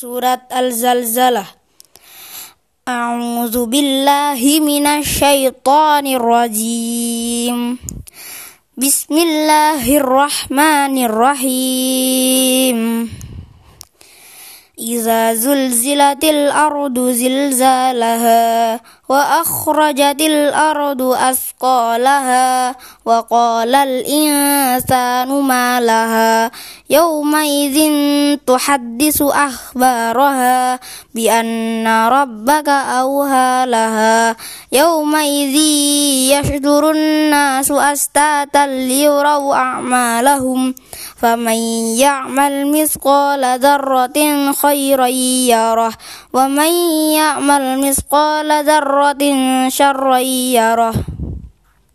سورة الزلزلة. أعوذ بالله من الشيطان الرجيم. بسم الله الرحمن الرحيم. إذا زلزلت الأرض زلزالها وأخرجت الأرض أثقالها وقال الإنسان ما لها. يومئذ تحدث أخبارها بأن ربك أوهى لها. يومئذ يشدر الناس أستاتا ليروا أعمالهم. فمن يعمل مثقال ذرة خيرا يره. ومن يعمل مثقال ذرة شرا يره